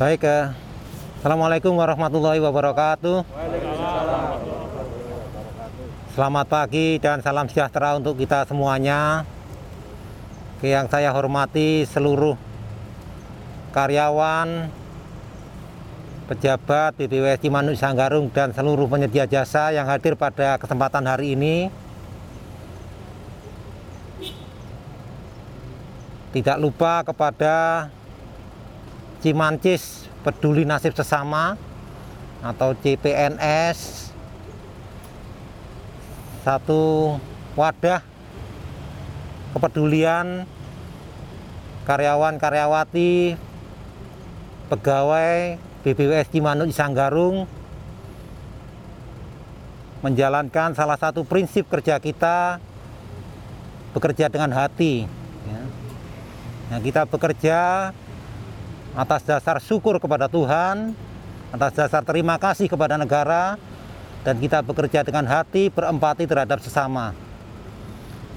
Baik, Assalamualaikum warahmatullahi wabarakatuh. Selamat pagi dan salam sejahtera untuk kita semuanya. Yang saya hormati seluruh karyawan, pejabat BPWS Cimanuk Sanggarung dan seluruh penyedia jasa yang hadir pada kesempatan hari ini. Tidak lupa kepada Cimancis Peduli Nasib Sesama atau CPNS satu wadah kepedulian karyawan-karyawati pegawai BBWS Cimanuk Sanggarung menjalankan salah satu prinsip kerja kita bekerja dengan hati ya. Nah, kita bekerja atas dasar syukur kepada Tuhan, atas dasar terima kasih kepada negara, dan kita bekerja dengan hati berempati terhadap sesama.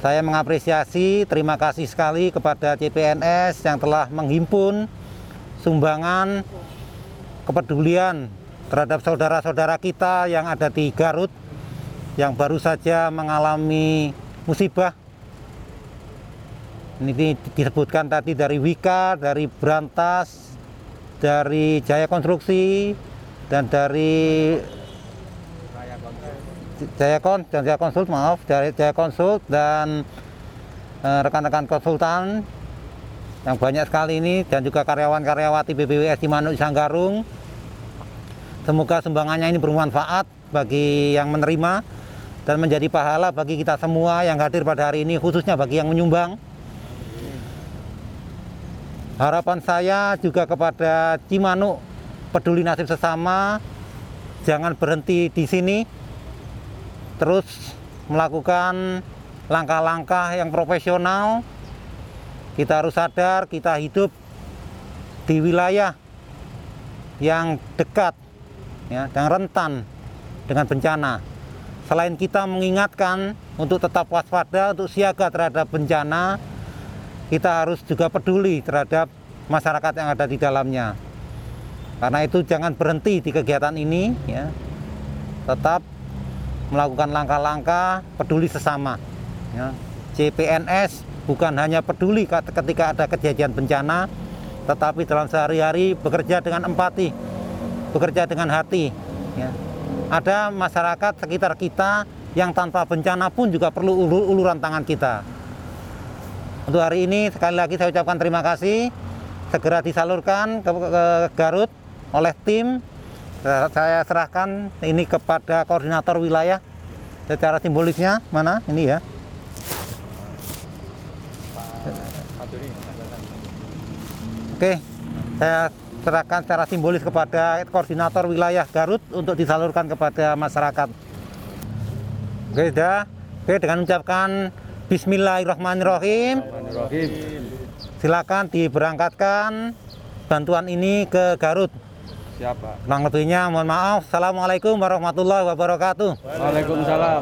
Saya mengapresiasi, terima kasih sekali kepada CPNS yang telah menghimpun sumbangan kepedulian terhadap saudara-saudara kita yang ada di Garut yang baru saja mengalami musibah ini disebutkan tadi dari Wika, dari Berantas, dari Jaya Konstruksi, dan dari Jaya Kon dan Jaya Konsult maaf dari Jaya Konsult dan rekan-rekan konsultan yang banyak sekali ini dan juga karyawan-karyawati BBWS Cimanuk Sanggarung. Semoga sumbangannya ini bermanfaat bagi yang menerima dan menjadi pahala bagi kita semua yang hadir pada hari ini khususnya bagi yang menyumbang. Harapan saya juga kepada Cimanuk peduli nasib sesama, jangan berhenti di sini, terus melakukan langkah-langkah yang profesional. Kita harus sadar kita hidup di wilayah yang dekat, ya, dan rentan dengan bencana. Selain kita mengingatkan untuk tetap waspada, untuk siaga terhadap bencana, kita harus juga peduli terhadap masyarakat yang ada di dalamnya. Karena itu jangan berhenti di kegiatan ini, ya. tetap melakukan langkah-langkah peduli sesama. Ya. CPNS bukan hanya peduli ketika ada kejadian bencana, tetapi dalam sehari-hari bekerja dengan empati, bekerja dengan hati. Ya. Ada masyarakat sekitar kita yang tanpa bencana pun juga perlu uluran tangan kita. Untuk hari ini sekali lagi saya ucapkan terima kasih. Segera disalurkan ke, ke Garut oleh tim. Saya serahkan ini kepada koordinator wilayah secara simbolisnya mana ini ya. Oke, saya serahkan secara simbolis kepada koordinator wilayah Garut untuk disalurkan kepada masyarakat. Oke, sudah. Oke, dengan mengucapkan Bismillahirrahmanirrahim. Silakan diberangkatkan bantuan ini ke Garut. Siapa? Kurang lebihnya mohon maaf. Assalamualaikum warahmatullahi wabarakatuh. Waalaikumsalam.